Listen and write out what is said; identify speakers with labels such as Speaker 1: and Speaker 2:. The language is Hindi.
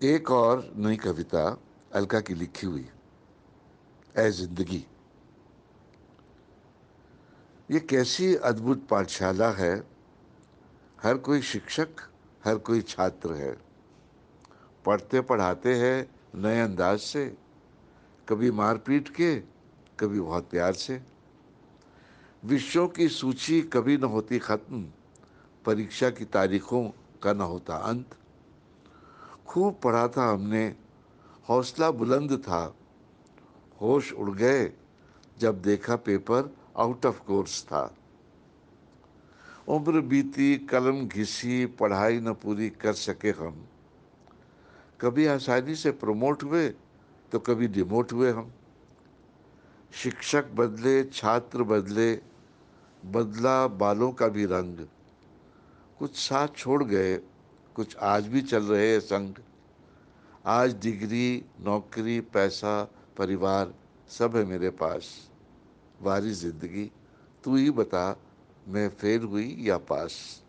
Speaker 1: एक और नई कविता अलका की लिखी हुई ए ज़िंदगी। ये कैसी अद्भुत पाठशाला है। हर कोई शिक्षक, हर कोई छात्र है। पढ़ते पढ़ाते हैं नए अंदाज से, कभी मारपीट के, कभी बहुत प्यार से। विषयों की सूची कभी न होती ख़त्म, परीक्षा की तारीखों का न होता अंत। खूब पढ़ा था हमने। हौसला बुलंद था। होश उड़ गए जब देखा पेपर आउट ऑफ़ कोर्स था। उम्र बीती, कलम घिसी, पढ़ाई न पूरी कर सके हम। कभी आसानी से प्रमोट हुए तो कभी डिमोट हुए हम। शिक्षक बदले, छात्र बदले, बदला बालों का भी रंग। कुछ साथ छोड़ गए कुछ आज भी चल रहे हैं संग आज डिग्री, नौकरी, पैसा, परिवार सब है मेरे पास। वारी ज़िंदगी, तू ही बता, मैं फेल हुई या पास?